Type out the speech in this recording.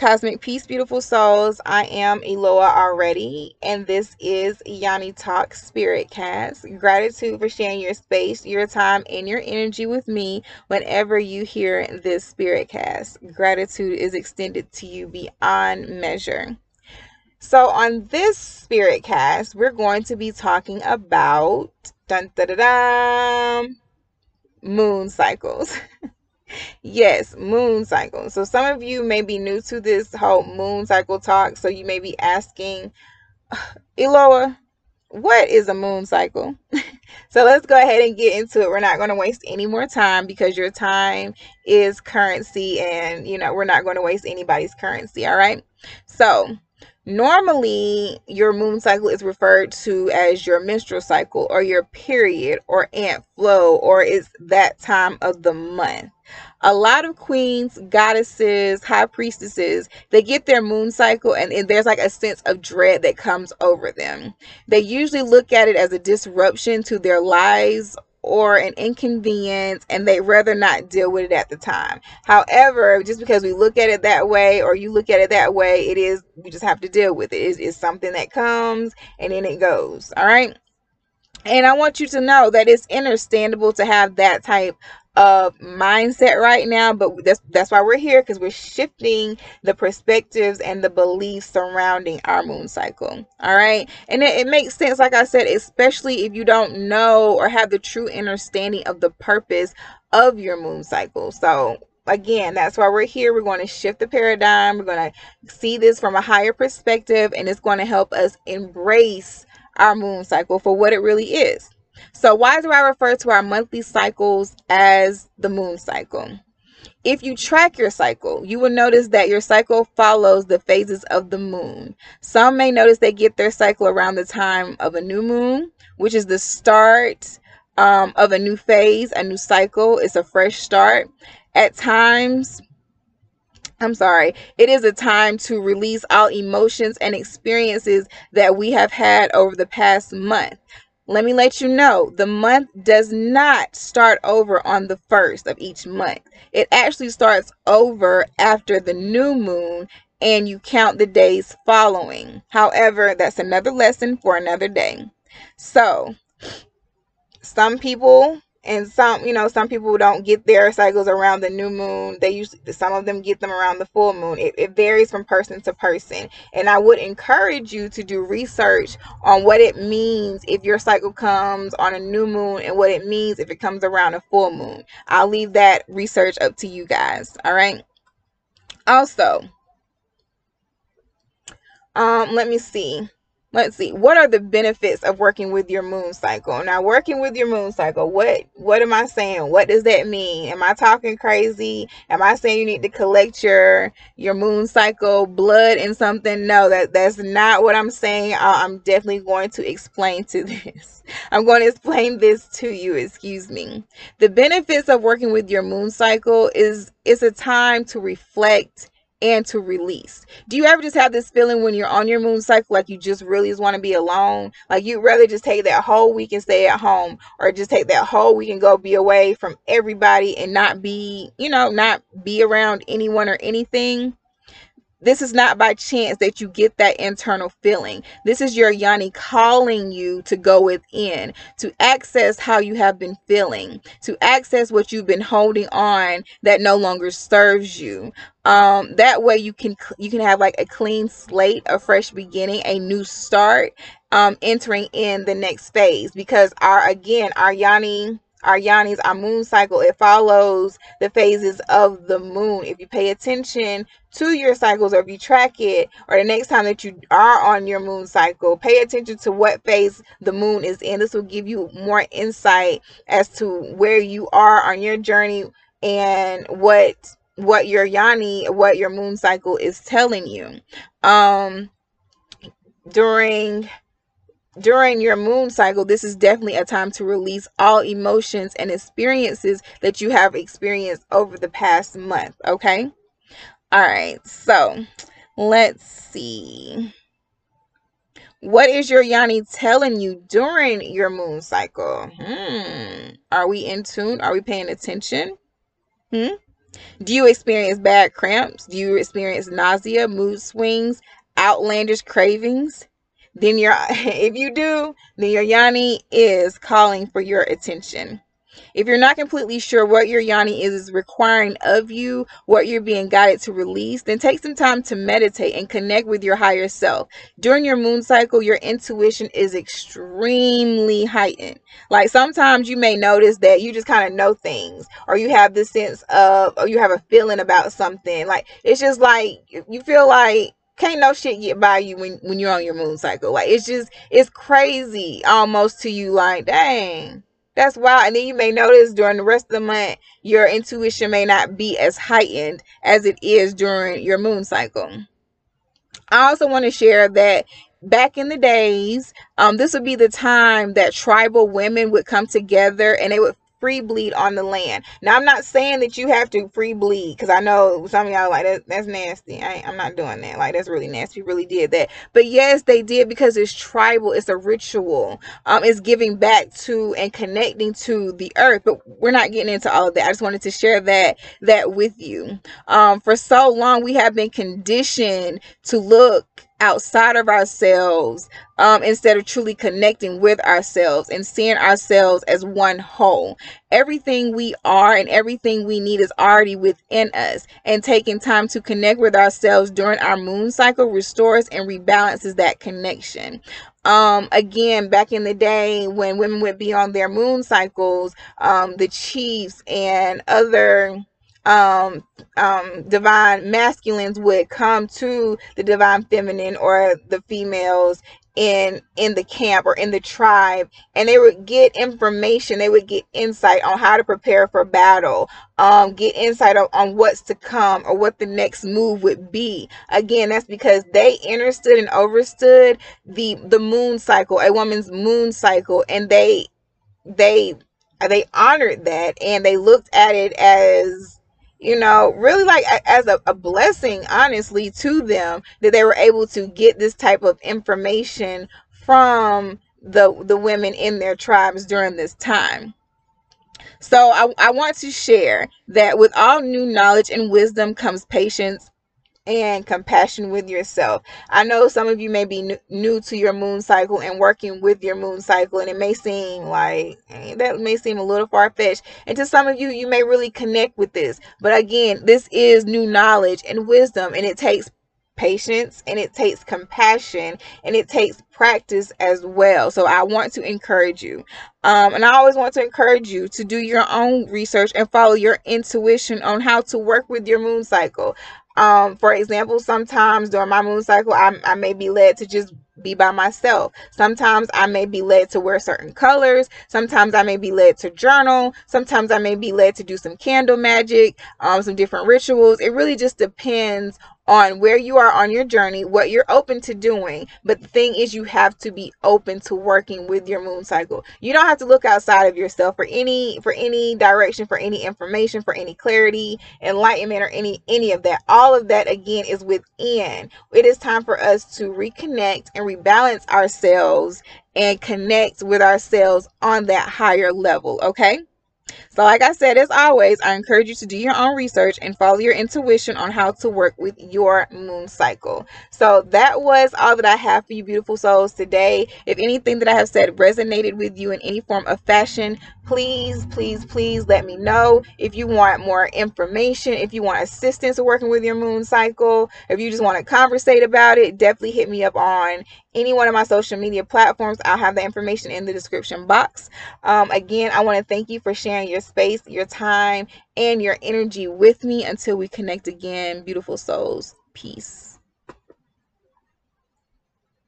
Cosmic Peace, beautiful souls. I am Eloa already, and this is Yoni Talk Spirit Cast. Gratitude for sharing your space, your time, and your energy with me whenever you hear this Spirit Cast. Gratitude is extended to you beyond measure. So, on this Spirit Cast, we're going to be talking about dun, dun, dun, dun, moon cycles. Yes, moon cycle. So some of you may be new to this whole moon cycle talk. So you may be asking, Eloa, what is a moon cycle? so let's go ahead and get into it. We're not going to waste any more time because your time is currency and, you know, we're not going to waste anybody's currency. All right. So Normally, your moon cycle is referred to as your menstrual cycle or your period or aunt flow or it's that time of the month. A lot of queens, goddesses, high priestesses, they get their moon cycle and, and there's like a sense of dread that comes over them. They usually look at it as a disruption to their lives or an inconvenience and they'd rather not deal with it at the time. However, just because we look at it that way or you look at it that way, it is, we just have to deal with it. It's, it's something that comes and then it goes. All right. And I want you to know that it's understandable to have that type of mindset right now but that's that's why we're here because we're shifting the perspectives and the beliefs surrounding our moon cycle all right? And it, it makes sense like i said especially if you don't know or have the true understanding of the purpose of your moon cycle. So again that's why we're here. We're going to shift the paradigm. We're going to see this from a higher perspective and it's going to help us embrace our moon cycle for what it really is so, why do I refer to our monthly cycles as the moon cycle? If you track your cycle, you will notice that your cycle follows the phases of the moon. Some may notice they get their cycle around the time of a new moon, which is the start um, of a new phase, a new cycle. It's a fresh start. At times, I'm sorry, it is a time to release all emotions and experiences that we have had over the past month let me let you know the month does not start over on the first of each month. It actually starts over after the new moon and you count the days following. However, that's another lesson for another day. So, some people and some you know some people don't get their cycles around the new moon. They usually some of them get them around the full moon. It, it, varies from person to person. And i would encourage you to do research on what it means if your cycle comes on a new moon and what it means if it comes around a full moon. I'll leave that research up to you guys. All right? Also um let me see let's see what are the benefits of working with your moon cycle? Now working with your moon cycle what what am i saying? What does that mean? Am i talking crazy? Am i saying you need to collect your your moon cycle blood and something? No that that's not what i'm saying. I'm definitely going to explain to this. I'm going to explain this to you excuse me. The benefits of working with your moon cycle is it's a time to reflect and to release. Do you ever just have this feeling when you're on your moon cycle, like you just really just want to be alone? Like you'd rather just take that whole week and stay at home, or just take that whole week and go be away from everybody and not be, you know, not be around anyone or anything? This is not by chance that you get that internal feeling. This is your yoni calling you to go within, to access how you have been feeling, to access what you've been holding on that no longer serves you. Um, that way you can you can have like a clean slate, a fresh beginning, a new start, um, entering in the next phase. Because our again, our yoni our yonis, our moon cycle, it follows the phases of the moon. If you pay attention to your cycles or if you track it, or the next time that you are on your moon cycle, pay attention to what phase the moon is in. This will give you more insight as to where you are on your journey and what what your yoni, what your moon cycle is telling you. Um during during your moon cycle, this is definitely a time to release all emotions and experiences that you have experienced over the past month. Okay. All right. So let's see. What is your yoni telling you during your moon cycle? Hmm. Are we in tune? Are we paying attention? Hmm. Do you experience bad cramps? Do you experience nausea, mood swings, outlandish cravings? Then your if you do, then your yoni is calling for your attention. If you're not completely sure what your yoni is requiring of you, what you're being guided to release, then take some time to meditate and connect with your higher self. During your moon cycle, your intuition is extremely heightened. Like sometimes you may notice that you just kind of know things, or you have this sense of, or you have a feeling about something. Like it's just like you feel like can't no shit get by you when when you're on your moon cycle. Like it's just it's crazy almost to you. Like dang, that's wild. And then you may notice during the rest of the month, your intuition may not be as heightened as it is during your moon cycle. I also want to share that back in the days, um, this would be the time that tribal women would come together and they would free bleed on the land. Now, I'm not saying that you have to free bleed because I know some of y'all like that, that's nasty. I, am not doing that. Like, that's really nasty. really did that. But yes, they did because it's tribal, it's a ritual, um, it's giving back to and connecting to the earth. But we're not getting into all of that. I just wanted to share that that with you. Um, for so long, we have been conditioned to look outside of ourselves um, instead of truly connecting with ourselves and seeing ourselves as one whole. Everything we are and everything we need is already within us. And taking time to connect with ourselves during our moon cycle restores and rebalances that connection. Um, again, back in the day when women would be on their moon cycles, um, the chiefs and other um um divine masculines would come to the divine feminine or the females in in the camp or in the tribe and they would get information. They would get insight on how to prepare for battle um get insight on, on what's to come or what the next move would be. Again that's because they understood and overstood the the moon cycle a woman's moon cycle and they they they honored that and they looked at it as you know, really like as a, a, blessing, honestly, to them that they were able to get this type of information from the the women in their tribes during this time. So I, I want to share that with all new knowledge and wisdom comes patience, and compassion with yourself. I know some of you may be new to your moon cycle and working with your moon cycle, and it may seem like eh, that may seem a little far fetched. And to some of you, you may really connect with this. But again, this is new knowledge and wisdom, and it takes patience and it takes compassion and it takes practice as well. So I want to encourage you. Um, and I always want to encourage you to do your own research and follow your intuition on how to work with your moon cycle. Um, for example, sometimes during my moon cycle, I, I may be led to just be by myself. Sometimes I may be led to wear certain colors. Sometimes I may be led to journal. Sometimes I may be led to do some candle magic, um, some different rituals. It really just depends on where you are on your journey, what you're open to doing. But the thing is, you have to be open to working with your moon cycle. You don't have to look outside of yourself for any for any direction, for any information, for any clarity, enlightenment, or any any of that. All of that again is within. It is time for us to reconnect and rebalance ourselves and connect with ourselves on that higher level. Okay. So, like I said, as always, I encourage you to do your own research and follow your intuition on how to work with your moon cycle. So, that was all that I have for you, beautiful souls, today. If anything that I have said resonated with you in any form of fashion, please, please, please let me know. If you want more information, if you want assistance working with your moon cycle, if you just want to conversate about it, definitely hit me up on any one of my social media platforms. I'll have the information in the description box. Um, again, I want to thank you for sharing your space, your time, and your energy with me until we connect again. Beautiful souls. Peace.